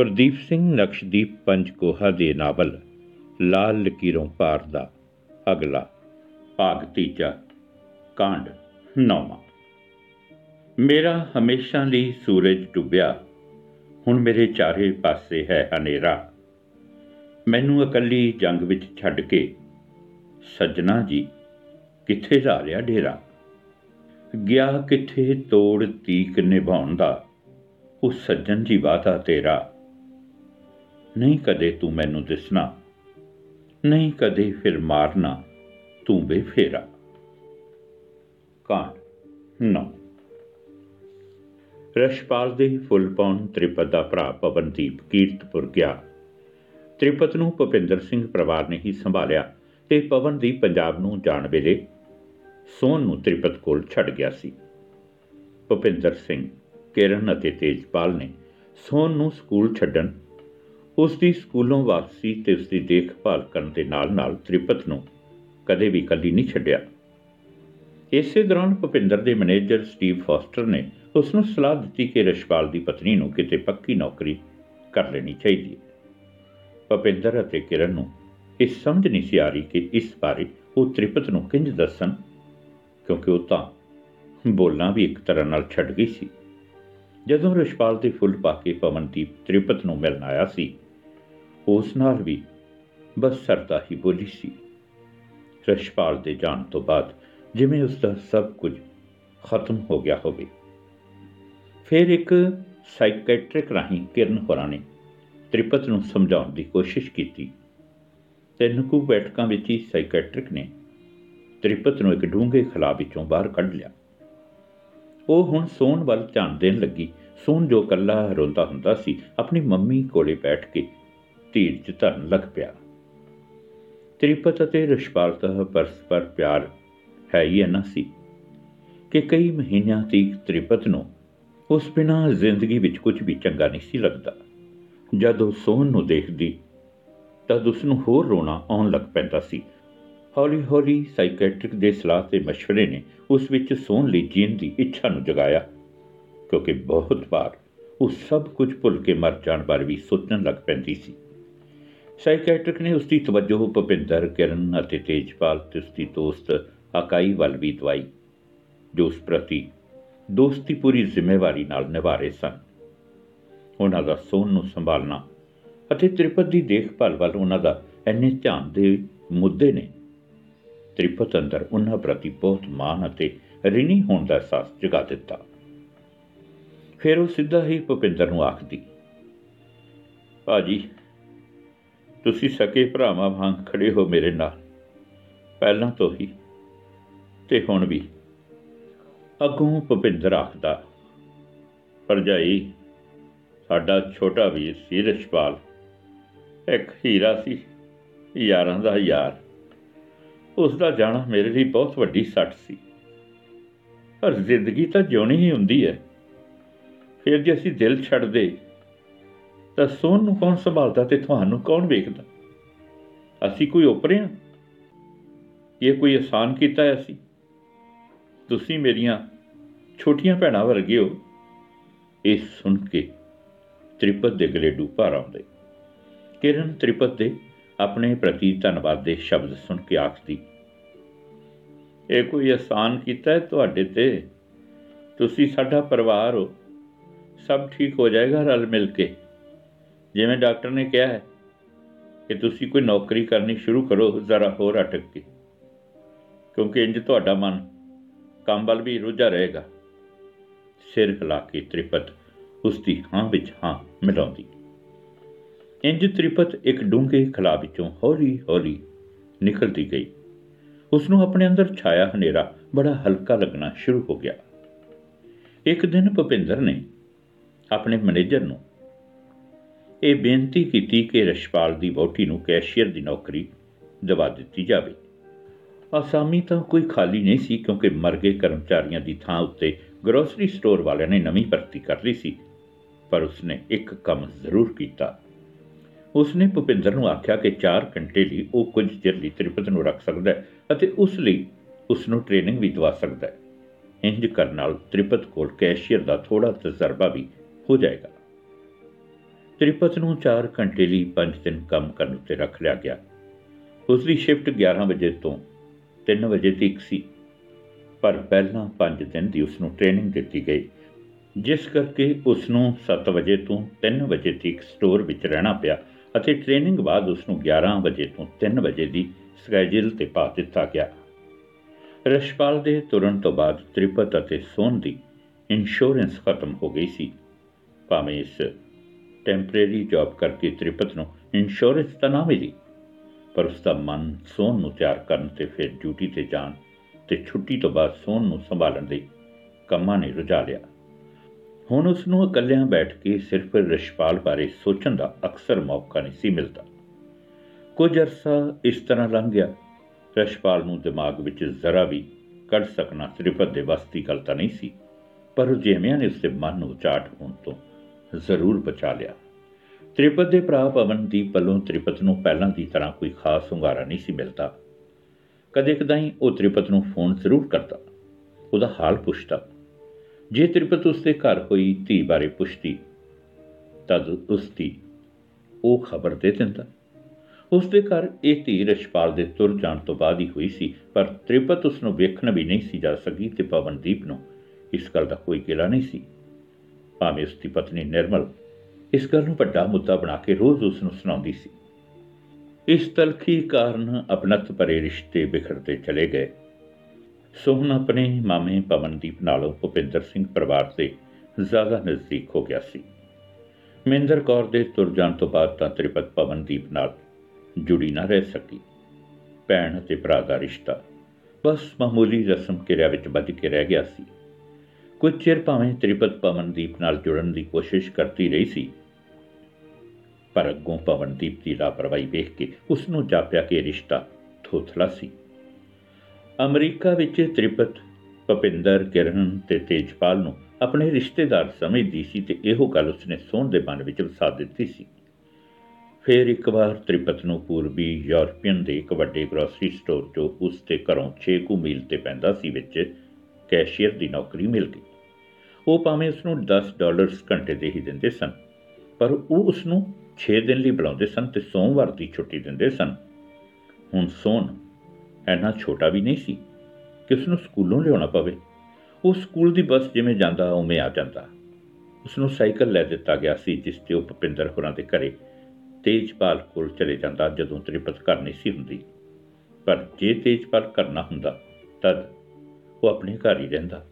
ਗੁਰਦੀਪ ਸਿੰਘ ਨਕਸ਼ਦੀਪ ਪੰਚਕੋਹਾ ਦੇ ਨਾਵਲ, ਲਾਲ ਲਕੀਰੋਂ ਪਾਰ ਦਾ ਅਗਲਾ, ਭਾਗ ਤੀਜਾ, ਕਾਂਡ ਨੌਵਾਂ। ਮੇਰਾ ਹਮੇਸ਼ਾ ਲਈ ਸੂਰਜ ਡੁੱਬਿਆ, ਹੁਣ ਮੇਰੇ ਚਾਰੇ ਪਾਸੇ ਹੈ ਹਨੇਰਾ। ਮੈਨੂੰ ਇਕੱਲੀ ਜੰਗ ਵਿੱਚ ਛੱਡ ਕੇ ਸੱਜਣਾ ਜੀ ਕਿੱਥੇ ਜਾ ਲਿਆ ਡੇਰਾ? ਗਿਆ ਕਿੱਥੇ ਤੋੜ ਤੀਕ ਨਿਭਾਉਣ ਦਾ? ਉਹ ਸੱਜਣ ਜੀ ਵਾਦਾ ਤੇਰਾ। ਨਹੀਂ ਕਦੇ ਤੂੰ ਮੈਨੂੰ ਦਿਸਣਾ, ਨਹੀਂ ਕਦੇ ਫਿਰ ਮਾਰਨਾ, ਤੂੰ ਬੇਫੇਰਾ। ਕਾਂਡ ਨੌ। ਰਸ਼ਪਾਲ ਦੇ ਫੁੱਲ ਪਾਉਣ ਤ੍ਰਿਪਤ ਦਾ ਭਰਾ ਪਵਨਦੀਪ ਕੀਰਤਪੁਰ ਗਿਆ। ਤ੍ਰਿਪਤ ਨੂੰ ਭੁਪਿੰਦਰ ਸਿੰਘ ਪਰਿਵਾਰ ਨੇ ਹੀ ਸੰਭਾਲਿਆ ਤੇ ਪਵਨਦੀਪ ਪੰਜਾਬ ਨੂੰ ਜਾਣ ਵੇਲੇ ਸੋਨ ਨੂੰ ਤ੍ਰਿਪਤ ਕੋਲ ਛੱਡ ਗਿਆ ਸੀ। ਭੁਪਿੰਦਰ ਸਿੰਘ, ਕਿਰਨ ਅਤੇ ਤੇਜਪਾਲ ਨੇ ਸੋਨ ਨੂੰ ਸਕੂਲ ਛੱਡਣ ਉਸ ਦੀ ਸਕੂਲੋਂ ਵਾਪਸੀ ਤੇ ਉਸ ਦੀ ਦੇਖਭਾਲ ਕਰਨ ਦੇ ਨਾਲ-ਨਾਲ ਤ੍ਰਿਪਤ ਨੂੰ ਕਦੇ ਵੀ ਇਕੱਲੀ ਨਹੀਂ ਛੱਡਿਆ। ਇਸੇ ਦੌਰਾਨ ਭੁਪਿੰਦਰ ਦੇ ਮੈਨੇਜਰ ਸਟੀਵ ਫੋਸਟਰ ਨੇ ਉਸ ਨੂੰ ਸਲਾਹ ਦਿੱਤੀ ਕਿ ਰਸ਼ਪਾਲ ਦੀ ਪਤਨੀ ਨੂੰ ਕਿਤੇ ਪੱਕੀ ਨੌਕਰੀ ਕਰ ਲੈਣੀ ਚਾਹੀਦੀ ਹੈ। ਭੁਪਿੰਦਰ ਅਤੇ ਕਿਰਨ ਨੂੰ ਇਹ ਸਮਝ ਨਹੀਂ ਸੀ ਆ ਰਹੀ ਕਿ ਇਸ ਬਾਰੇ ਉਹ ਤ੍ਰਿਪਤ ਨੂੰ ਕਿੰਜ ਦੱਸਣ, ਕਿਉਂਕਿ ਉਹ ਤਾਂ ਬੋਲਣਾ ਵੀ ਇੱਕ ਤਰ੍ਹਾਂ ਨਾਲ ਛੱਡ ਗਈ ਸੀ। ਜਦੋਂ ਰਸ਼ਪਾਲ ਦੇ ਫੁੱਲ ਪਾ ਕੇ ਪਵਨਦੀਪ ਤ੍ਰਿਪਤ ਨੂੰ ਮਿਲਣ ਆਇਆ ਸੀ ਉਸ ਨਾਲ ਵੀ ਬਸ ਸਰਦਾ ਹੀ ਬੋਲੀ ਸੀ। ਰਸ਼ਪਾਲ ਦੇ ਜਾਣ ਤੋਂ ਬਾਅਦ ਜਿਵੇਂ ਉਸ ਦਾ ਸਭ ਕੁਝ ਖਤਮ ਹੋ ਗਿਆ ਹੋਵੇ। ਫਿਰ ਇੱਕ ਸਾਈਕੈਟ੍ਰਿਕ ਰਾਹੀਂ ਕਿਰਨ ਹੋਰਾਂ ਨੇ ਤ੍ਰਿਪਤ ਨੂੰ ਸਮਝਾਉਣ ਦੀ ਕੋਸ਼ਿਸ਼ ਕੀਤੀ। ਤਿੰਨ ਕੁ ਬੈਠਕਾਂ ਵਿੱਚ ਹੀ ਸਾਈਕੈਟ੍ਰਿਕ ਨੇ ਤ੍ਰਿਪਤ ਨੂੰ ਇੱਕ ਡੂੰਘੇ ਖਲਾ ਵਿੱਚੋਂ ਬਾਹਰ ਕੱਢ ਲਿਆ। ਉਹ ਹੁਣ ਸੋਨ ਵੱਲ ਧਿਆਨ ਦੇਣ ਲੱਗੀ। ਸੋਨ ਜੋ ਕੱਲਾ ਰੋਂਦਾ ਹੁੰਦਾ ਸੀ, ਆਪਣੀ ਮੰਮੀ ਕੋਲੇ ਬੈਠ ਕੇ ਧੀਰਜ ਧਰਨ ਲੱਗ ਪਿਆ। ਤ੍ਰਿਪਤ ਅਤੇ ਰਸ਼ਪਾਲ ਦਾ ਪਰਸਪਰ ਪਿਆਰ ਹੈ ਹੀ ਨਾ ਸੀ ਕਿ ਕਈ ਮਹੀਨਿਆਂ ਤੱਕ ਤ੍ਰਿਪਤ ਨੂੰ ਉਸ ਬਿਨਾ ਜ਼ਿੰਦਗੀ ਵਿੱਚ ਕੁਝ ਵੀ ਚੰਗਾ ਨਹੀਂ ਸੀ ਲੱਗਦਾ। ਜਦੋਂ ਸੋਨ ਨੂੰ ਦੇਖਦੀ, ਤਦ ਉਸ ਨੂੰ ਹੋਰ ਰੋਣਾ ਆਉਣ ਲੱਗ ਪੈਂਦਾ ਸੀ। ਹੌਲੀ-ਹੌਲੀ ਸਾਈਕੈਟ੍ਰਿਕ ਦੇ ਸਲਾਹ ਤੇ مشਵਰੇ ਨੇ ਉਸ ਵਿੱਚ ਸੋਨ ਲਈ ਜੀਣ ਦੀ ਇੱਛਾ ਨੂੰ ਜਗਾਇਆ, ਕਿਉਂਕਿ ਬਹੁਤ ਵਾਰ ਉਹ ਸਭ ਕੁਝ ਭੁੱਲ ਕੇ ਮਰ ਜਾਣ ਬਾਰੇ ਵੀ ਸੋਚਣ ਲੱਗ ਪੈਂਦੀ ਸੀ। ਸਾਈਕੈਟ੍ਰਿਕ ਨੇ ਉਸ ਦੀ ਤਵੱਜੋ ਭਪਿੰਦਰ ਕਿਰਨ ਅਤੇ ਤੇਜਪਾਲ ਤੇ ਉਸ ਦੀ ਦੋਸਤ ਅਕਾਈ ਵੱਲ ਵੀ ਦਵਾਈ। ਜੋ ਉਸ ਪ੍ਰਤੀ ਦੋਸਤੀ ਪੂਰੀ ਜ਼ਿੰਮੇਵਾਰੀ ਨਾਲ ਨਿਭਾ ਰਹੇ ਸਨ। ਉਹਨਾਂ ਦਾ ਸੋਨ ਨੂੰ ਸੰਭਾਲਣਾ ਅਤੇ ਤ੍ਰਿਪਤ ਦੀ ਦੇਖਭਾਲ ਵੱਲ ਉਹਨਾਂ ਦਾ ਇੰਨੇ ਧਿਆਨ ਦੇ ਮੁੱਦੇ ਨੇ। ਤ੍ਰਿਪਤ ਅੰਦਰ ਉਹਨਾਂ ਪ੍ਰਤੀ ਬਹੁਤ ਮਾਣ ਅਤੇ ਰਿਣੀ ਹੋਣ ਦਾ ਅਹਿਸਾਸ ਜਗਾ ਦਿੱਤਾ। ਫਿਰ ਉਹ ਸਿੱਧਾ ਹੀ ਭੁਪਿੰਦਰ ਨੂੰ ਆਖਦੀ, ਭਾਜੀ ਤੁਸੀਂ ਸਕੇ ਭਰਾਵਾਂ ਵਾਂਗ ਖੜੇ ਹੋ ਮੇਰੇ ਨਾਲ। ਪਹਿਲਾਂ ਤੋਂ ਹੀ ਤੇ ਹੁਣ ਵੀ। ਅੱਗੋਂ ਭੁਪਿੰਦਰ ਆਖਦਾ ਪਰਜਾਈ ਸਾਡਾ ਛੋਟਾ ਵੀਰ ਸੀ ਰਸ਼ਪਾਲ ਇੱਕ ਹੀਰਾ ਸੀ, ਯਾਰਾਂ ਦਾ ਯਾਰ। ਉਸ ਦਾ ਜਾਣਾ ਮੇਰੇ ਲਈ ਬਹੁਤ ਵੱਡੀ ਸੱਟ ਸੀ। ਪਰ ਜ਼ਿੰਦਗੀ ਤਾਂ ਜਿਉਣੀ ਹੀ ਹੁੰਦੀ ਹੈ। ਫਿਰ ਜੇ ਅਸੀਂ ਦਿਲ ਛੱਡ ਦੇ ਤਾਂ ਸੋਨ ਨੂੰ ਕੌਣ ਸੰਭਾਲਦਾ ਤੇ ਤੁਹਾਨੂੰ ਕੌਣ ਵੇਖਦਾ? ਅਸੀਂ ਕੋਈ ਉਪਰੇ ਹਾਂ? ਇਹ ਕੋਈ ਆਸਾਨ ਕੀਤਾ ਹੈ ਅਸੀਂ? ਤੁਸੀਂ ਮੇਰੀਆਂ ਛੋਟੀਆਂ ਭੈਣਾਂ ਵਰਗੇ ਹੋ। ਇਹ ਸੁਣ ਕੇ ਤ੍ਰਿਪਤ ਦੇ ਗਲੇ ਡੂਪਾ ਆਉਂਦੇ। ਕਿਰਨ ਤ੍ਰਿਪਤ ਦੇ ਆਪਣੇ ਪ੍ਰਤੀ ਧੰਨਵਾਦ ਦੇ ਸ਼ਬਦ ਸੁਣ ਕੇ ਆਖਦੀ, ਇਹ ਕੋਈ ਆਸਾਨ ਕੀਤਾ ਹੈ ਤੁਹਾਡੇ ਤੇ? ਤੁਸੀਂ ਸਾਡਾ ਪਰਿਵਾਰ ਹੋ। ਸਭ ਠੀਕ ਹੋ ਜਾਏਗਾ ਰਲ ਮਿਲ ਕੇ? ਜਿਵੇਂ ਡਾਕਟਰ ਨੇ ਕਿਹਾ ਹੈ ਕਿ ਤੁਸੀਂ ਕੋਈ ਨੌਕਰੀ ਕਰਨੀ ਸ਼ੁਰੂ ਕਰੋ, ਜ਼ਰਾ ਹੋਰ ਅਟਕ ਕੇ। ਕਿਉਂਕਿ ਇੰਜ ਤੁਹਾਡਾ ਮਨ ਕੰਮ ਵੱਲ ਵੀ ਰੁੱਝਾ ਰਹੇਗਾ। ਸਿਰ ਹਿਲਾ ਕੇ ਤ੍ਰਿਪਤ ਉਸ ਦੀ ਹਾਂ ਵਿੱਚ ਹਾਂ ਮਿਲਾਉਂਦੀ। ਇੰਜ ਤ੍ਰਿਪਤ ਇੱਕ ਡੂੰਘੇ ਖਲਾ ਵਿੱਚੋਂ ਹੌਲੀ-ਹੌਲੀ ਨਿਕਲਦੀ ਗਈ। ਉਸ ਨੂੰ ਆਪਣੇ ਅੰਦਰ ਛਾਇਆ ਹਨੇਰਾ ਬੜਾ ਹਲਕਾ ਲੱਗਣਾ ਸ਼ੁਰੂ ਹੋ ਗਿਆ। ਇੱਕ ਦਿਨ ਭੁਪਿੰਦਰ ਨੇ ਆਪਣੇ ਮੈਨੇਜਰ ਨੂੰ ਇਹ ਬੇਨਤੀ ਕੀਤੀ ਕਿ ਰਸ਼ਪਾਲ ਦੀ ਵੋਟੀ ਨੂੰ ਕੈਸ਼ੀਅਰ ਦੀ ਨੌਕਰੀ ਦਵਾ ਦਿੱਤੀ ਜਾਵੇ। ਅਸਾਮੀ ਤਾਂ ਕੋਈ ਖਾਲੀ ਨਹੀਂ ਸੀ ਕਿਉਂਕਿ ਮਰ ਗਏ ਕਰਮਚਾਰੀਆਂ ਦੀ ਥਾਂ ਉੱਤੇ ਗਰੋਸਰੀ ਸਟੋਰ ਵਾਲਿਆਂ ਨੇ ਨਵੀਂ ਭਰਤੀ ਕਰ ਲਈ ਸੀ, ਪਰ ਉਸਨੇ ਇੱਕ ਕੰਮ ਜ਼ਰੂਰ ਕੀਤਾ। ਉਸਨੇ ਭੁਪਿੰਦਰ ਨੂੰ ਆਖਿਆ ਕਿ 4 ਘੰਟੇ ਲਈ ਉਹ ਕੁਝ ਚਿਰ ਲਈ ਤ੍ਰਿਪਤ ਨੂੰ ਰੱਖ ਸਕਦਾ ਹੈ ਅਤੇ ਉਸ ਲਈ ਉਸ ਨੂੰ ਟ੍ਰੇਨਿੰਗ ਵੀ ਦਵਾ ਸਕਦਾ ਹੈ। ਇੰਜ ਕਰਨ ਨਾਲ ਤ੍ਰਿਪਤ ਕੋਲ ਕੈਸ਼ੀਅਰ ਦਾ ਥੋੜਾ ਤਜਰਬਾ ਵੀ ਹੋ ਜਾਏਗਾ। ਤ੍ਰਿਪਤ ਨੂੰ 4 ਘੰਟੇ ਲਈ 5 ਦਿਨ ਕੰਮ ਕਰਨ ਉੱਤੇ ਰੱਖ ਲਿਆ ਗਿਆ। ਉਸ ਦੀ ਸ਼ਿਫਟ 11 ਵਜੇ ਤੋਂ 3 ਵਜੇ ਤੱਕ ਸੀ। ਪਰ ਪਹਿਲਾਂ 5 ਦਿਨ ਦੀ ਉਸ ਨੂੰ ਟ੍ਰੇਨਿੰਗ ਦਿੱਤੀ ਗਈ, ਜਿਸ ਕਰਕੇ ਉਸ ਨੂੰ 7 ਵਜੇ ਤੋਂ 3 ਵਜੇ ਤੱਕ ਸਟੋਰ ਵਿੱਚ ਰਹਿਣਾ ਪਿਆ ਅਤੇ ਟ੍ਰੇਨਿੰਗ ਬਾਅਦ ਉਸ ਨੂੰ 11 ਵਜੇ ਤੋਂ 3 ਵਜੇ ਦੀ ਸਕੇਜੂਲ ਤੇ ਪਾ ਦਿੱਤਾ ਗਿਆ। ਰਸ਼ਪਾਲ ਦੇ ਤੁਰਨ ਤੋਂ ਬਾਅਦ ਤ੍ਰਿਪਤ ਅਤੇ ਸੋਨ ਦੀ ਇੰਸ਼ੋਰੈਂਸ ਖਤਮ ਹੋ ਗਈ ਸੀ। ਭਾਵੇਂ ਇਸ ਟੈਂਪਰੇਰੀ ਜੌਬ ਕਰਕੇ ਤ੍ਰਿਪਤ ਨੂੰ ਇੰਸ਼ੋਰੈਂਸ ਤਾਂ ਨਾ ਮਿਲੀ, ਪਰ ਉਸ ਦਾ ਮਨ ਸੋਨ ਨੂੰ ਤਿਆਰ ਕਰਨ ਤੇ ਫਿਰ ਡਿਊਟੀ ਤੇ ਜਾਣ ਤੇ ਛੁੱਟੀ ਤੋਂ ਬਾਅਦ ਸੋਨ ਨੂੰ ਸੰਭਾਲਣ ਲਈ ਕੰਮਾਂ ਨੇ ਰੁਝਾ ਲਿਆ। ਹੁਣ ਉਸ ਨੂੰ ਇਕੱਲਿਆਂ ਬੈਠ ਕੇ ਸਿਰਫ ਰਿਸ਼ਪਾਲ ਬਾਰੇ ਸੋਚਣ ਦਾ ਅਕਸਰ ਮੌਕਾ ਨਹੀਂ ਸੀ ਮਿਲਦਾ। ਕੁਝ ਅਰਸਾ ਇਸ ਤਰ੍ਹਾਂ ਲੰਘ ਗਿਆ ਰਿਸ਼ਪਾਲ ਨੂੰ ਦਿਮਾਗ ਵਿੱਚ ਜ਼ਰਾ ਵੀ ਕੱਢ ਸਕਣਾ ਤ੍ਰਿਪਤ ਦੇ ਵਸ ਦੀ ਗੱਲ ਤਾਂ ਨਹੀਂ ਸੀ, ਪਰ ਜਿਵੇਂ ਨੇ ਉਸ ਦੇ ਮਨ ਨੂੰ ਚਾਟ ਹੋਣ ਤੋਂ ਜ਼ਰੂਰ ਬਚਾ ਲਿਆ। ਤ੍ਰਿਪਤ ਦੇ ਭਰਾ ਪਵਨਦੀਪ ਵੱਲੋਂ ਤ੍ਰਿਪਤ ਨੂੰ ਪਹਿਲਾਂ ਦੀ ਤਰ੍ਹਾਂ ਕੋਈ ਖਾਸ ਹੁੰਗਾਰਾ ਨਹੀਂ ਸੀ ਮਿਲਦਾ। ਕਦੇ ਕਦਾਈ ਉਹ ਤ੍ਰਿਪਤ ਨੂੰ ਫੋਨ ਜ਼ਰੂਰ ਕਰਦਾ। ਉਹਦਾ ਹਾਲ ਪੁੱਛਦਾ। ਜੇ ਤ੍ਰਿਪਤ ਉਸ ਦੇ ਘਰ ਹੋਈ ਧੀ ਬਾਰੇ ਪੁੱਛਦੀ, ਤਦ ਉਸ ਦੀ ਉਹ ਖਬਰ ਦੇ ਦਿੰਦਾ। ਉਸ ਦੇ ਘਰ ਇਹ ਧੀ ਰਸ਼ਪਾਲ ਦੇ ਤੁਰ ਜਾਣ ਤੋਂ ਬਾਅਦ ਹੀ ਹੋਈ ਸੀ, ਪਰ ਤ੍ਰਿਪਤ ਉਸ ਨੂੰ ਵੇਖਣ ਵੀ ਨਹੀਂ ਸੀ ਜਾ ਸਕੀ ਤੇ ਪਵਨਦੀਪ ਨੂੰ ਇਸ ਗੱਲ ਦਾ ਕੋਈ ਗਿਲਾ ਨਹੀਂ ਸੀ। ਭਾਵੇਂ ਉਸ ਦੀ ਪਤਨੀ ਨਿਰਮਲ ਇਸ ਗੱਲ ਨੂੰ ਵੱਡਾ ਮੁੱਦਾ ਬਣਾ ਕੇ ਰੋਜ਼ ਉਸ ਨੂੰ ਸੁਣਾਉਂਦੀ ਸੀ। ਇਸ ਤਲਖੀ ਕਾਰਨ ਅਪਨਤ ਪਰੇ ਰਿਸ਼ਤੇ ਵਿਖਰਦੇ ਚਲੇ ਗਏ। ਸੋਹਣ ਆਪਣੇ ਮਾਮੇ ਪਵਨਦੀਪ ਨਾਲੋਂ ਭੁਪਿੰਦਰ ਸਿੰਘ ਪਰਿਵਾਰ ਦੇ ਜ਼ਿਆਦਾ ਨਜ਼ਦੀਕ ਹੋ ਗਿਆ ਸੀ। ਮਹਿੰਦਰ ਕੌਰ ਦੇ ਤੁਰ ਜਾਣ ਤੋਂ ਬਾਅਦ ਤਾਂ ਤ੍ਰਿਪਤ ਪਵਨਦੀਪ ਨਾਲ ਜੁੜੀ ਨਾ ਰਹਿ ਸਕੀ। ਭੈਣ ਅਤੇ ਭਰਾ ਦਾ ਰਿਸ਼ਤਾ ਬਸ ਮਾਮੂਲੀ ਰਸਮ ਕਿਰਿਆ ਵਿੱਚ ਵੱਜ ਕੇ ਰਹਿ ਗਿਆ ਸੀ। ਕੁਝ ਚਿਰ ਭਾਵੇਂ ਤ੍ਰਿਪਤ ਪਵਨਦੀਪ ਨਾਲ ਜੁੜਨ ਦੀ ਕੋਸ਼ਿਸ਼ ਕਰਦੀ ਰਹੀ ਸੀ, ਪਰ ਅੱਗੋਂ ਪਵਨਦੀਪ ਦੀ ਲਾਪਰਵਾਹੀ ਵੇਖ ਕੇ ਉਸ ਨੂੰ ਜਾਪਿਆ ਕਿ ਰਿਸ਼ਤਾ ਥੋਥਲਾ ਸੀ। ਅਮਰੀਕਾ ਵਿੱਚ ਤ੍ਰਿਪਤ, ਭਪਿੰਦਰ, ਕਿਰਨ ਤੇ ਤੇਜਪਾਲ ਨੂੰ ਆਪਣੇ ਰਿਸ਼ਤੇਦਾਰ ਸਮਝਦੀ ਸੀ ਤੇ ਇਹੋ ਗੱਲ ਉਸਨੇ ਸੋਹਣ ਦੇ ਮਨ ਵਿੱਚ ਵਸਾ ਦਿੱਤੀ ਸੀ। ਫਿਰ ਇੱਕ ਵਾਰ ਤ੍ਰਿਪਤ ਨੂੰ ਪੂਰਬੀ ਯੂਰਪੀਅਨ ਦੇ ਇੱਕ ਵੱਡੇ ਗਰੋਸਰੀ ਸਟੋਰ ਜੋ ਉਸ ਦੇ ਘਰੋਂ 6 ਕੁ ਮੀਲ ਤੇ ਪੈਂਦਾ ਸੀ ਵਿੱਚ ਕੈਸ਼ੀਅਰ ਦੀ ਨੌਕਰੀ ਮਿਲ ਗਈ। ਉਹ ਭਾਵੇਂ ਉਸ ਨੂੰ 10 ਡਾਲਰਸ ਘੰਟੇ ਦੇ ਹੀ ਦਿੰਦੇ ਸਨ, ਪਰ ਉਹ ਉਸ ਨੂੰ 6 ਦਿਨ ਲਈ ਬੁਲਾਉਂਦੇ ਸਨ ਤੇ ਸੋਮਵਾਰ ਦੀ ਛੁੱਟੀ ਦਿੰਦੇ ਸਨ। ਹੁਣ ਸੋਨ ਐਨਾ ਛੋਟਾ ਵੀ ਨਹੀਂ ਸੀ ਕਿ ਉਸ ਨੂੰ ਸਕੂਲੋਂ ਲਿਆਉਣਾ ਪਵੇ। ਉਹ ਸਕੂਲ ਦੀ ਬੱਸ ਜਿਵੇਂ ਜਾਂਦਾ ਉਵੇਂ ਆ ਜਾਂਦਾ। ਉਸ ਨੂੰ ਸਾਈਕਲ ਲੈ ਦਿੱਤਾ ਗਿਆ ਸੀ, ਜਿਸ ਤੇ ਉਹ ਭਪਿੰਦਰ ਹੋਰਾਂ ਦੇ ਘਰੇ ਤੇਜਪਾਲ ਕੋਲ ਚਲੇ ਜਾਂਦਾ ਜਦੋਂ ਤ੍ਰਿਪਤ ਘਰ ਨਹੀਂ ਸੀ ਹੁੰਦੀ। ਪਰ ਜੇ ਤੇਜਪਾਲ ਕਰਨਾ ਹੁੰਦਾ, ਤਦ ਉਹ ਆਪਣੇ ਘਰ ਹੀ ਰਹਿੰਦਾ।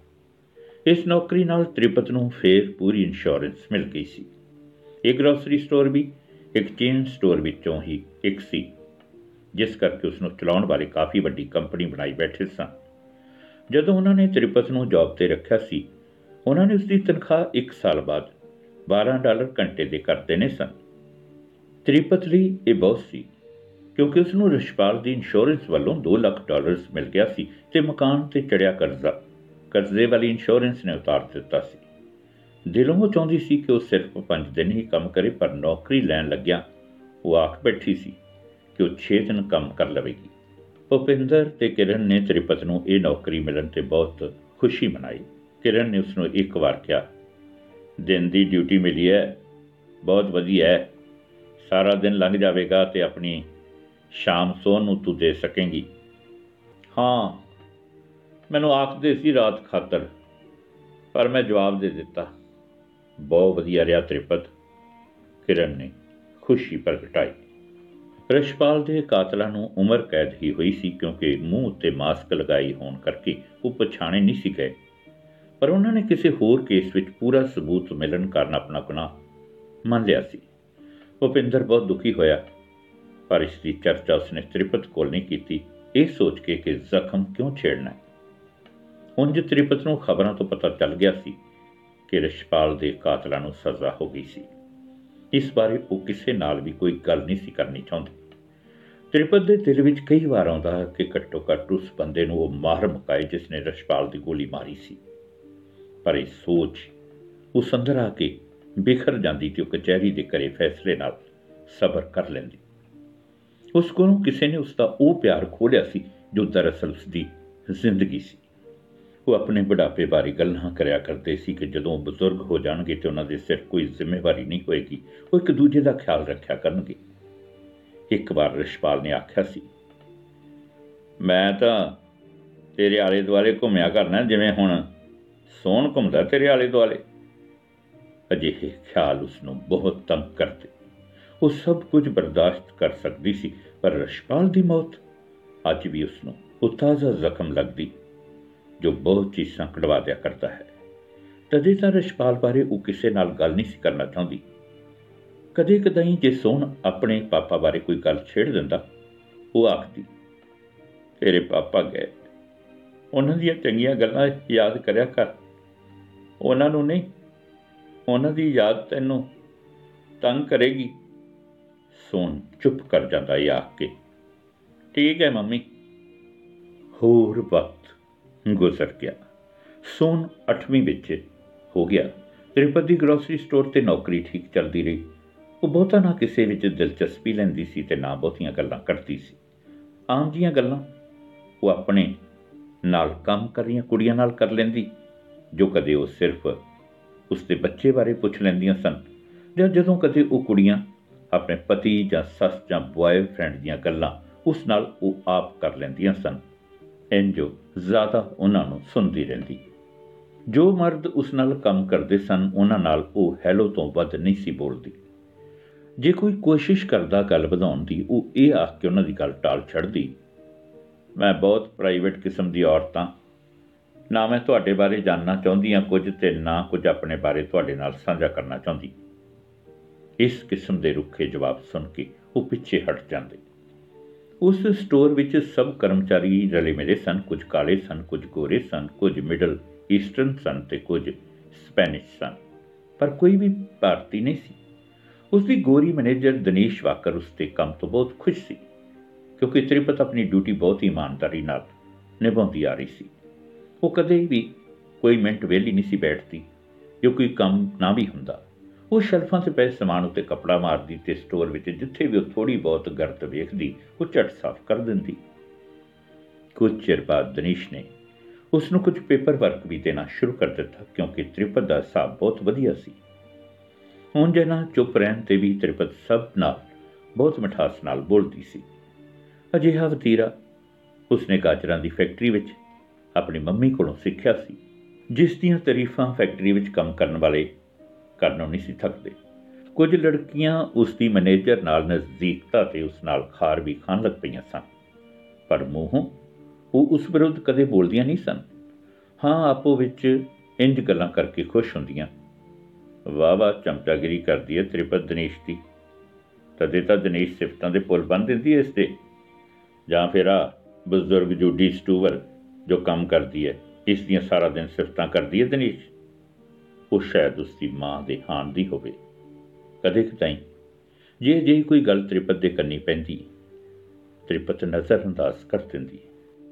ਇਸ ਨੌਕਰੀ ਨਾਲ ਤ੍ਰਿਪਤ ਨੂੰ ਫੇਰ ਪੂਰੀ ਇੰਸ਼ੋਰੈਂਸ ਮਿਲ ਗਈ ਸੀ। ਇਹ ਗਰੋਸਰੀ ਸਟੋਰ ਵੀ, ਇੱਕ ਚੇਨ ਸਟੋਰ ਵਿੱਚੋਂ ਹੀ ਇੱਕ ਸੀ, ਜਿਸ ਕਰਕੇ ਉਸ ਨੂੰ ਚਲਾਉਣ ਵਾਲੀ ਕਾਫੀ ਵੱਡੀ ਕੰਪਨੀ ਬਣਾਈ ਬੈਠੇ ਸਨ। ਜਦੋਂ ਉਹਨਾਂ ਨੇ ਤ੍ਰਿਪਤ ਨੂੰ ਜੌਬ ਤੇ ਰੱਖਿਆ ਸੀ, ਉਹਨਾਂ ਨੇ ਉਸ ਦੀ ਤਨਖਾਹ 1 ਸਾਲ ਬਾਅਦ 12 ਡਾਲਰ ਘੰਟੇ ਦੇ ਕਰ ਦੇਣੇ ਸਨ। ਤ੍ਰਿਪਤ ਲਈ ਇਹ ਬਹੁਤ ਸੀ, ਕਿਉਂਕਿ ਉਸ ਨੂੰ ਰਿਸ਼ਪਾਲ ਦੀ ਇੰਸ਼ੋਰੈਂਸ ਵੱਲੋਂ 2 ਲੱਖ ਡਾਲਰਸ ਮਿਲ ਗਿਆ ਸੀ ਤੇ ਮਕਾਨ ਤੇ ਚੜਿਆ ਕਰਜ਼ਾ ਕਰਜ਼ੇ ਵਾਲੀ ਇੰਸ਼ੋਰੈਂਸ ਨੇ ਉਤਾਰ ਦਿੱਤਾ ਸੀ। ਦਿਲੋਂ ਉਹ ਚਾਹੁੰਦੀ ਸੀ ਕਿ ਉਹ ਸਿਰਫ 5 ਦਿਨ ਹੀ ਕੰਮ ਕਰੇ, ਪਰ ਨੌਕਰੀ ਲੈਣ ਲੱਗਿਆ ਉਹ ਆਖ ਬੈਠੀ ਸੀ ਕਿ ਉਹ 6 ਦਿਨ ਕੰਮ ਕਰ ਲਵੇਗੀ। ਭੁਪਿੰਦਰ ਤੇ ਕਿਰਨ ਨੇ ਤ੍ਰਿਪਤ ਨੂੰ ਇਹ ਨੌਕਰੀ ਮਿਲਣ ਤੇ ਬਹੁਤ ਖੁਸ਼ੀ ਮਨਾਈ। ਕਿਰਨ ਨੇ ਉਸ ਨੂੰ ਇੱਕ ਵਾਰ ਕਿਹਾ, ਦਿਨ ਦੀ ਡਿਊਟੀ ਮਿਲੀ ਹੈ ਬਹੁਤ ਵਧੀਆ ਹੈ ਸਾਰਾ ਦਿਨ ਲੰਘ ਜਾਵੇਗਾ ਤੇ ਆਪਣੀ ਸ਼ਾਮ ਸੋਨ ਨੂੰ ਤੂੰ ਦੇ ਸਕੇਂਗੀ। ਹਾਂ ਮੈਨੂੰ ਆਖਦੇ ਸੀ ਰਾਤ ਖਾਤਰ, ਪਰ ਮੈਂ ਜਵਾਬ ਦੇ ਦਿੱਤਾ, ਬਹੁਤ ਵਧੀਆ ਰਿਹਾ ਤ੍ਰਿਪਤ, ਕਿਰਨ ਨੇ ਖੁਸ਼ੀ ਪ੍ਰਗਟਾਈ। ਰਸ਼ਪਾਲ ਦੇ ਕਾਤਲਾਂ ਨੂੰ ਉਮਰ ਕੈਦ ਹੀ ਹੋਈ ਸੀ ਕਿਉਂਕਿ ਮੂੰਹ ਉੱਤੇ ਮਾਸਕ ਲਗਾਈ ਹੋਣ ਕਰਕੇ ਉਹ ਪਛਾਣੇ ਨਹੀਂ ਸੀ ਗਏ। ਪਰ ਉਹਨਾਂ ਨੇ ਕਿਸੇ ਹੋਰ ਕੇਸ ਵਿੱਚ ਪੂਰਾ ਸਬੂਤ ਮਿਲਣ ਕਾਰਨ ਆਪਣਾ ਗੁਨਾਹ ਮੰਨ ਲਿਆ ਸੀ। ਭੁਪਿੰਦਰ ਬਹੁਤ ਦੁਖੀ ਹੋਇਆ, ਪਰ ਇਸ ਦੀ ਚਰਚਾ ਉਸਨੇ ਤ੍ਰਿਪਤ ਕੋਲ ਨਹੀਂ ਕੀਤੀ। ਇਹ ਸੋਚ ਕੇ ਕਿ ਜ਼ਖਮ ਕਿਉਂ ਛੇੜਨਾ ਹੈ? ਉਂਝ ਤ੍ਰਿਪਤ ਨੂੰ ਖਬਰਾਂ ਤੋਂ ਪਤਾ ਚੱਲ ਗਿਆ ਸੀ ਕਿ ਰਿਸ਼ਪਾਲ ਦੇ ਕਾਤਲਾਂ ਨੂੰ ਸਜ਼ਾ ਹੋ ਗਈ ਸੀ। ਇਸ ਬਾਰੇ ਉਹ ਕਿਸੇ ਨਾਲ ਵੀ ਕੋਈ ਗੱਲ ਨਹੀਂ ਸੀ ਕਰਨੀ ਚਾਹੁੰਦੀ। ਤ੍ਰਿਪਤ ਦੇ ਦਿਲ ਵਿੱਚ ਕਈ ਵਾਰ ਆਉਂਦਾ ਕਿ ਘੱਟੋ ਘੱਟ ਉਸ ਬੰਦੇ ਨੂੰ ਉਹ ਮਾਰ ਮੁਕਾਏ ਜਿਸ ਨੇ ਰਿਸ਼ਪਾਲ ਦੀ ਗੋਲੀ ਮਾਰੀ ਸੀ। ਪਰ ਇਹ ਸੋਚ ਉਸ ਅੰਦਰ ਆ ਕੇ ਬਿਖਰ ਜਾਂਦੀ ਤੇ ਉਹ ਕਚਹਿਰੀ ਦੇ ਕਰੇ ਫੈਸਲੇ ਨਾਲ ਸਬਰ ਕਰ ਲੈਂਦੀ। ਉਸ ਕੋਲੋਂ ਕਿਸੇ ਨੇ ਉਸ ਦਾ ਉਹ ਪਿਆਰ ਖੋਲਿਆ ਸੀ ਜੋ ਦਰਅਸਲ ਉਸ ਦੀ ਜ਼ਿੰਦਗੀ ਸੀ। ਉਹ ਆਪਣੇ ਬੁਢਾਪੇ ਬਾਰੇ ਗੱਲਾਂ ਕਰਿਆ ਕਰਦੇ ਸੀ ਕਿ ਜਦੋਂ ਉਹ ਬਜ਼ੁਰਗ ਹੋ ਜਾਣਗੇ ਤੇ ਉਹਨਾਂ ਦੇ ਸਿਰ ਕੋਈ ਜ਼ਿੰਮੇਵਾਰੀ ਨਹੀਂ ਹੋਏਗੀ, ਉਹ ਇੱਕ ਦੂਜੇ ਦਾ ਖਿਆਲ ਰੱਖਿਆ ਕਰਨਗੇ। ਇੱਕ ਵਾਰ ਰਿਸ਼ਪਾਲ ਨੇ ਆਖਿਆ ਸੀ, ਮੈਂ ਤਾਂ ਤੇਰੇ ਆਲੇ ਦੁਆਲੇ ਘੁੰਮਿਆ ਕਰਨਾ, ਜਿਵੇਂ ਹੁਣ ਸੋਹਣ ਘੁੰਮਦਾ ਤੇਰੇ ਆਲੇ ਦੁਆਲੇ ਅਜਿਹੇ ਖਿਆਲ ਉਸ ਨੂੰ ਬਹੁਤ ਤੰਗ ਕਰਦੇ। ਉਹ ਸਭ ਕੁਝ ਬਰਦਾਸ਼ਤ ਕਰ ਸਕਦੀ ਸੀ, ਪਰ ਰਿਸ਼ਪਾਲ ਦੀ ਮੌਤ ਅੱਜ ਵੀ ਉਸ ਨੂੰ ਉਹ ਤਾਜ਼ਾ ਜ਼ਖਮ ਲੱਗਦੀ ਜੋ ਬਹੁਤ ਚੀਜ਼ਾਂ ਕਢਵਾ ਦਿਆ ਕਰਦਾ ਹੈ। ਤਦੇ ਤਾਂ ਰਿਸ਼ਪਾਲ ਬਾਰੇ ਉਹ ਕਿਸੇ ਨਾਲ ਗੱਲ ਨਹੀਂ ਸੀ ਕਰਨਾ ਚਾਹੁੰਦੀ। ਕਦੇ ਕਦਾਈ ਜੇ ਸੋਹਣ ਆਪਣੇ ਪਾਪਾ ਬਾਰੇ ਕੋਈ ਗੱਲ ਛੇੜ ਦਿੰਦਾ, ਉਹ ਆਖਦੀ, ਤੇਰੇ ਪਾਪਾ ਗਏ। ਉਹਨਾਂ ਦੀਆਂ ਚੰਗੀਆਂ ਗੱਲਾਂ ਯਾਦ ਕਰਿਆ ਕਰ। ਉਹਨਾਂ ਨੂੰ ਨਹੀਂ, ਉਹਨਾਂ ਦੀ ਯਾਦ ਤੈਨੂੰ ਤੰਗ ਕਰੇਗੀ ਸੋਨ ਚੁੱਪ ਕਰ ਜਾਂਦਾ ਹੈ ਆਖ ਕੇ। ਠੀਕ ਹੈ ਮੰਮੀ। ਹੋਰ ਵਕਤ ਗੁਜ਼ਰ ਗਿਆ ਸੋਨ 8ਵੀਂ ਵਿੱਚ ਹੋ ਗਿਆ। ਤ੍ਰਿਪਤੀ ਗਰੋਸਰੀ ਸਟੋਰ ਤੇ ਨੌਕਰੀ ਠੀਕ ਚੱਲਦੀ ਰਹੀ। ਉਹ ਬਹੁਤਾ ਨਾ ਕਿਸੇ ਵਿੱਚ ਦਿਲਚਸਪੀ ਲੈਂਦੀ ਸੀ ਤੇ ਨਾ ਬਹੁਤੀਆਂ ਗੱਲਾਂ ਕਰਦੀ ਸੀ। ਆਮ ਜੀਆਂ ਗੱਲਾਂ ਉਹ ਆਪਣੇ ਨਾਲ ਕੰਮ ਕਰ ਰਹੀਆਂ ਕੁੜੀਆਂ ਨਾਲ ਕਰ ਲੈਂਦੀ, ਜੋ ਕਦੇ ਉਹ ਸਿਰਫ ਉਸ ਦੇ ਬੱਚੇ ਬਾਰੇ ਪੁੱਛ ਲੈਂਦੀਆਂ ਸਨ, ਜਾਂ ਜਦੋਂ ਕਦੇ ਉਹ ਕੁੜੀਆਂ ਆਪਣੇ ਪਤੀ ਜਾਂ ਸੱਸ ਜਾਂ ਬॉयਫ੍ਰੈਂਡ ਦੀਆਂ ਗੱਲਾਂ ਉਸ ਨਾਲ ਉਹ ਆਪ ਕਰ ਲੈਂਦੀਆਂ ਸਨ। ਇੰਜੋ ਜ਼ਿਆਦਾ ਉਹਨਾਂ ਨੂੰ ਸੁਣਦੀ ਰਹਿੰਦੀ। ਜੋ ਮਰਦ ਉਸ ਨਾਲ ਕੰਮ ਕਰਦੇ ਸਨ, ਉਹਨਾਂ ਨਾਲ ਉਹ ਹੈਲੋ ਤੋਂ ਵੱਧ ਨਹੀਂ ਸੀ ਬੋਲਦੀ। ਜੇ ਕੋਈ ਕੋਸ਼ਿਸ਼ ਕਰਦਾ ਗੱਲ ਵਧਾਉਣ ਦੀ, ਉਹ ਇਹ ਆਖ ਕੇ ਉਹਨਾਂ ਦੀ ਗੱਲ ਟਾਲ ਛੱਡਦੀ, ਮੈਂ ਬਹੁਤ ਪ੍ਰਾਈਵੇਟ ਕਿਸਮ ਦੀ ਔਰਤਾਂ ਨਾ ਮੈਂ ਤੁਹਾਡੇ ਬਾਰੇ ਜਾਣਨਾ ਚਾਹੁੰਦੀ ਹਾਂ ਕੁਝ ਤੇ ਨਾ ਕੁਝ ਆਪਣੇ ਬਾਰੇ ਤੁਹਾਡੇ ਨਾਲ ਸਾਂਝਾ ਕਰਨਾ ਚਾਹੁੰਦੀ। ਇਸ ਕਿਸਮ ਦੇ ਰੁੱਖੇ ਜਵਾਬ ਸੁਣ ਕੇ ਉਹ ਪਿੱਛੇ ਹਟ ਜਾਂਦੇ। ਉਸ ਸਟੋਰ ਵਿੱਚ ਸਭ ਕਰਮਚਾਰੀ ਰਲੇ ਮਿਲੇ ਸਨ। ਕੁਝ ਕਾਲੇ ਸਨ, ਕੁਝ ਗੋਰੇ ਸਨ, ਕੁਝ ਮਿਡਲ ਈਸਟਰਨ ਸਨ ਤੇ ਕੁਝ ਸਪੈਨਿਸ਼ ਸਨ। ਪਰ ਕੋਈ ਵੀ ਭਾਰਤੀ ਨਹੀਂ ਸੀ। ਉਸ ਦੀ ਗੋਰੀ ਮੈਨੇਜਰ ਦਿਨੇਸ਼ ਵਾਕਰ ਉਸ ਤੇ ਕੰਮ ਤੋਂ ਬਹੁਤ ਖੁਸ਼ ਸੀ, ਕਿਉਂਕਿ ਤ੍ਰਿਪਤ ਆਪਣੀ ਡਿਊਟੀ ਬਹੁਤ ਇਮਾਨਦਾਰੀ ਨਾਲ ਨਿਭਾਉਂਦੀ ਆ ਰਹੀ ਸੀ। ਉਹ ਕਦੇ ਵੀ ਕੋਈ ਮਿੰਟ ਵਿਹਲੀ ਨਹੀਂ ਸੀ ਬੈਠਦੀ, ਜੋ ਕੋਈ ਕੰਮ ਨਾ ਵੀ ਹੁੰਦਾ। ਉਹ ਸ਼ੈਲਫਾਂ ਤੇ ਪਏ ਸਮਾਨ ਉੱਤੇ ਕਪੜਾ ਮਾਰਦੀ ਤੇ ਸਟੋਰ ਵਿੱਚ ਜਿੱਥੇ ਵੀ ਉਹ ਥੋੜੀ ਬਹੁਤ ਗਰਤ ਵੇਖਦੀ, ਉਹ ਝਟ ਸਾਫ਼ ਕਰ ਦਿੰਦੀ। ਕੁਝ ਚਿਰ ਬਾਅਦ ਦਨੀਸ਼ ਨੇ ਉਸ ਨੂੰ ਕੁਝ ਪੇਪਰ ਵਰਕ ਵੀ ਦੇਣਾ ਸ਼ੁਰੂ ਕਰ ਦਿੱਤਾ, ਕਿਉਂਕਿ ਤ੍ਰਿਪਤ ਦਾ ਹਿਸਾਬ ਬਹੁਤ ਵਧੀਆ ਸੀ। ਹੁਣ ਜਨਾ ਚੁੱਪ ਰਹਿਣ ਤੇ ਵੀ ਤ੍ਰਿਪਤ ਸਭ ਨਾਲ ਬਹੁਤ ਮਿਠਾਸ ਨਾਲ ਬੋਲਦੀ ਸੀ। ਅਜਿਹਾ ਵਤੀਰਾ ਉਸਨੇ ਗਾਜਰਾਂ ਦੀ ਫੈਕਟਰੀ ਵਿੱਚ ਆਪਣੀ ਮੰਮੀ ਕੋਲੋਂ ਸਿੱਖਿਆ ਸੀ, ਜਿਸ ਦੀਆਂ ਤਾਰੀਫਾਂ ਫੈਕਟਰੀ ਵਿੱਚ ਕੰਮ ਕਰਨ ਵਾਲੇ ਕਰਨੋਂ ਨਹੀਂ ਸੀ ਥੱਕਦੇ। ਕੁਝ ਲੜਕੀਆਂ ਉਸ ਦੀ ਮੈਨੇਜਰ ਨਾਲ ਨਜ਼ਦੀਕਤਾ ਤੇ ਉਸ ਨਾਲ ਖਾਰ ਵੀ ਖਾਣ ਲੱਗ ਪਈਆਂ ਸਨ। ਪਰ ਮੂੰਹੋਂ ਉਹ ਉਸ ਵਿਰੁੱਧ ਕਦੇ ਬੋਲਦੀਆਂ ਨਹੀਂ ਸਨ। ਹਾਂ, ਆਪੋ ਵਿੱਚ ਇੰਜ ਗੱਲਾਂ ਕਰਕੇ ਖੁਸ਼ ਹੁੰਦੀਆਂ। ਵਾਹ ਵਾਹ, ਚਮਚਾਗਿਰੀ ਕਰਦੀ ਹੈ ਤ੍ਰਿਪਤ ਦਿਨੇਸ਼ ਦੀ। ਤਦੇ ਤਾਂ ਦਿਨੇਸ਼ ਸਿਫਤਾਂ ਦੇ ਪੁੱਲ ਬੰਨ ਦਿੰਦੀ ਹੈ ਇਸ ਤੇ। ਜਾਂ ਫਿਰ ਆ ਬਜ਼ੁਰਗ ਜੋਡੀ ਸਟੂਵਰ ਜੋ ਕੰਮ ਕਰਦੀ ਹੈ ਇਸ ਦੀਆਂ ਸਾਰਾ ਦਿਨ ਸਿਫਤਾਂ ਕਰਦੀ ਹੈ ਦਿਨੇਸ਼। ਉਹ ਸ਼ਾਇਦ ਉਸ ਦੀ ਮਾਂ ਦੇ ਹਾਨ ਦੀ ਹੋਵੇ। ਕਦੇ ਕਦਾਈ ਜੇ ਜੇ ਕੋਈ ਗੱਲ ਤ੍ਰਿਪਤ ਦੇ ਕੰਨੀ ਪੈਂਦੀ, ਤ੍ਰਿਪਤ ਨਜ਼ਰ ਅੰਦਾਜ਼ ਕਰ ਦਿੰਦੀ।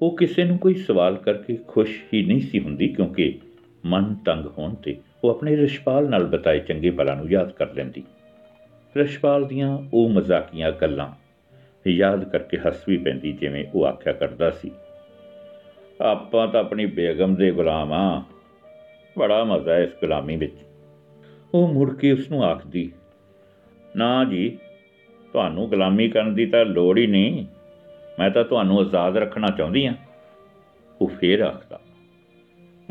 ਉਹ ਕਿਸੇ ਨੂੰ ਕੋਈ ਸਵਾਲ ਕਰਕੇ ਖੁਸ਼ ਹੀ ਨਹੀਂ ਸੀ ਹੁੰਦੀ ਕਿਉਂਕਿ ਮਨ ਤੰਗ ਹੋਣ ਤੇ ਉਹ ਆਪਣੇ ਰਿਸ਼ਪਾਲ ਨਾਲ ਬਤਾਏ ਚੰਗੇ ਭਲਾਂ ਨੂੰ ਯਾਦ ਕਰ ਲੈਂਦੀ। ਰਿਸ਼ਪਾਲ ਦੀਆਂ ਉਹ ਮਜ਼ਾਕੀਆਂ ਗੱਲਾਂ ਯਾਦ ਕਰਕੇ ਹੱਸ ਵੀ ਪੈਂਦੀ ਜਿਵੇਂ ਉਹ ਆਖਿਆ ਕਰਦਾ ਸੀ, ਆਪਾਂ ਤਾਂ ਆਪਣੀ ਬੇਗਮ ਦੇ ਗੁਲਾਮ ਆ। ਬੜਾ ਮਜ਼ਾ ਹੈ ਇਸ ਗੁਲਾਮੀ ਵਿੱਚ। ਉਹ ਮੁੜ ਕੇ ਉਸ ਨੂੰ ਆਖਦੀ, ਨਾ ਜੀ, ਤੁਹਾਨੂੰ ਗੁਲਾਮੀ ਕਰਨ ਦੀ ਤਾਂ ਲੋੜ ਹੀ ਨਹੀਂ। ਮੈਂ ਤਾਂ ਤੁਹਾਨੂੰ ਆਜ਼ਾਦ ਰੱਖਣਾ ਚਾਹੁੰਦੀ ਆ ਉਹ ਫੇਰ ਆਖਦਾ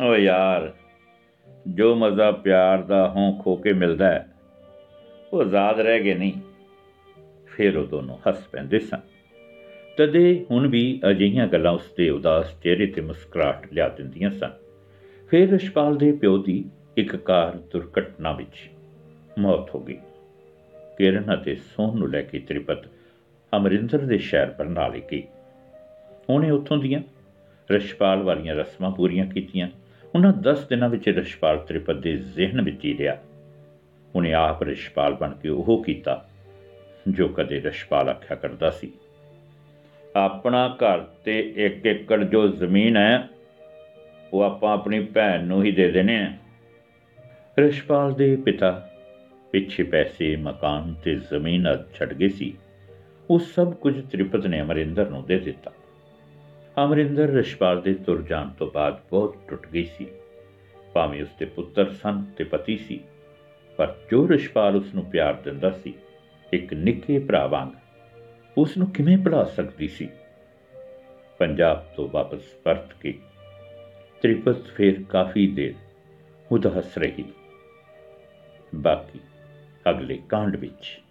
ਓ ਯਾਰ, ਜੋ ਮਜ਼ਾ ਪਿਆਰ ਦਾ ਹੋਂ ਖੋ ਕੇ ਮਿਲਦਾ ਹੈ, ਉਹ ਆਜ਼ਾਦ ਰਹਿ ਗਏ ਨਹੀਂ। ਫਿਰ ਉਹ ਦੋਨੋਂ ਹੱਸ ਪੈਂਦੇ ਸਨ। ਤਦੇ ਹੁਣ ਵੀ ਅਜਿਹੀਆਂ ਗੱਲਾਂ ਉਸ ਦੇ ਉਦਾਸ ਚਿਹਰੇ ਤੇ ਮੁਸਕਰਾਹਟ ਲਿਆ ਦਿੰਦੀਆਂ ਸਨ। ਫਿਰ ਰਿਸ਼ਪਾਲ ਦੇ ਪਿਓ ਦੀ ਇੱਕ ਕਾਰ ਦੁਰਘਟਨਾ ਵਿੱਚ ਮੌਤ ਹੋ ਗਈ। ਕਿਰਨ ਅਤੇ ਸੋਹਣ ਨੂੰ ਲੈ ਕੇ ਤ੍ਰਿਪਤ ਅਮਰਿੰਦਰ ਦੇ ਸ਼ਹਿਰ ਬਰਨਾਲੇ ਗਈ। ਉਹਨੇ ਉੱਥੋਂ ਦੀਆਂ ਰਿਸ਼ਪਾਲ ਵਾਲੀਆਂ ਰਸਮਾਂ ਪੂਰੀਆਂ ਕੀਤੀਆਂ। ਉਹਨਾਂ 10 ਦਿਨਾਂ ਵਿੱਚ ਰਿਸ਼ਪਾਲ ਤ੍ਰਿਪਤ ਦੇ ਜ਼ਿਹਨ ਵਿੱਚ ਹੀ ਰਿਹਾ। ਉਹਨੇ ਆਪ ਰਿਸ਼ਪਾਲ ਬਣ ਕੇ ਉਹ ਕੀਤਾ ਜੋ ਕਦੇ ਰਿਸ਼ਪਾਲ ਆਖਿਆ ਕਰਦਾ ਸੀ। ਆਪਣਾ ਘਰ ਤੇ ਇੱਕ ਏਕੜ ਜੋ ਜ਼ਮੀਨ ਹੈ ਉਹ ਆਪਾਂ ਆਪਣੀ ਭੈਣ ਨੂੰ ਹੀ ਦੇ ਦੇਣੇ ਆ। ਰਿਸ਼ਪਾਲ ਦੇ ਪਿਤਾ ਪਿੱਛੇ ਪੈਸੇ, ਮਕਾਨ ਤੇ ਜ਼ਮੀਨ ਛੱਡ ਗਏ ਸੀ। ਉਹ ਸਭ ਕੁਝ ਤ੍ਰਿਪਤ ਨੇ ਅਮਰਿੰਦਰ ਨੂੰ ਦੇ ਦਿੱਤਾ। ਅਮਰਿੰਦਰ ਰਿਸ਼ਪਾਲ ਦੇ ਤੁਰ ਜਾਣ ਤੋਂ ਬਾਅਦ ਬਹੁਤ ਟੁੱਟ ਗਈ ਸੀ। ਭਾਵੇਂ ਉਸਦੇ ਪੁੱਤਰ ਸਨ ਤੇ ਪਤੀ ਸੀ, ਪਰ ਜੋ ਰਿਸ਼ਪਾਲ ਉਸ ਨੂੰ ਪਿਆਰ ਦਿੰਦਾ ਸੀ, ਇੱਕ ਨਿੱਕੇ ਭਰਾ ਵਾਂਗ ਉਸ ਨੂੰ ਕਿਵੇਂ ਭੁਲਾ ਸਕਦੀ ਸੀ? ਪੰਜਾਬ ਤੋਂ ਵਾਪਸ ਪਰਤ ਕੇ ਤ੍ਰਿਪਤ ਫਿਰ ਕਾਫੀ ਦੇਰ ਉਦਾਸ ਰਹੀ ਬਾਕੀ ਅਗਲੇ ਕਾਂਡ ਵਿੱਚ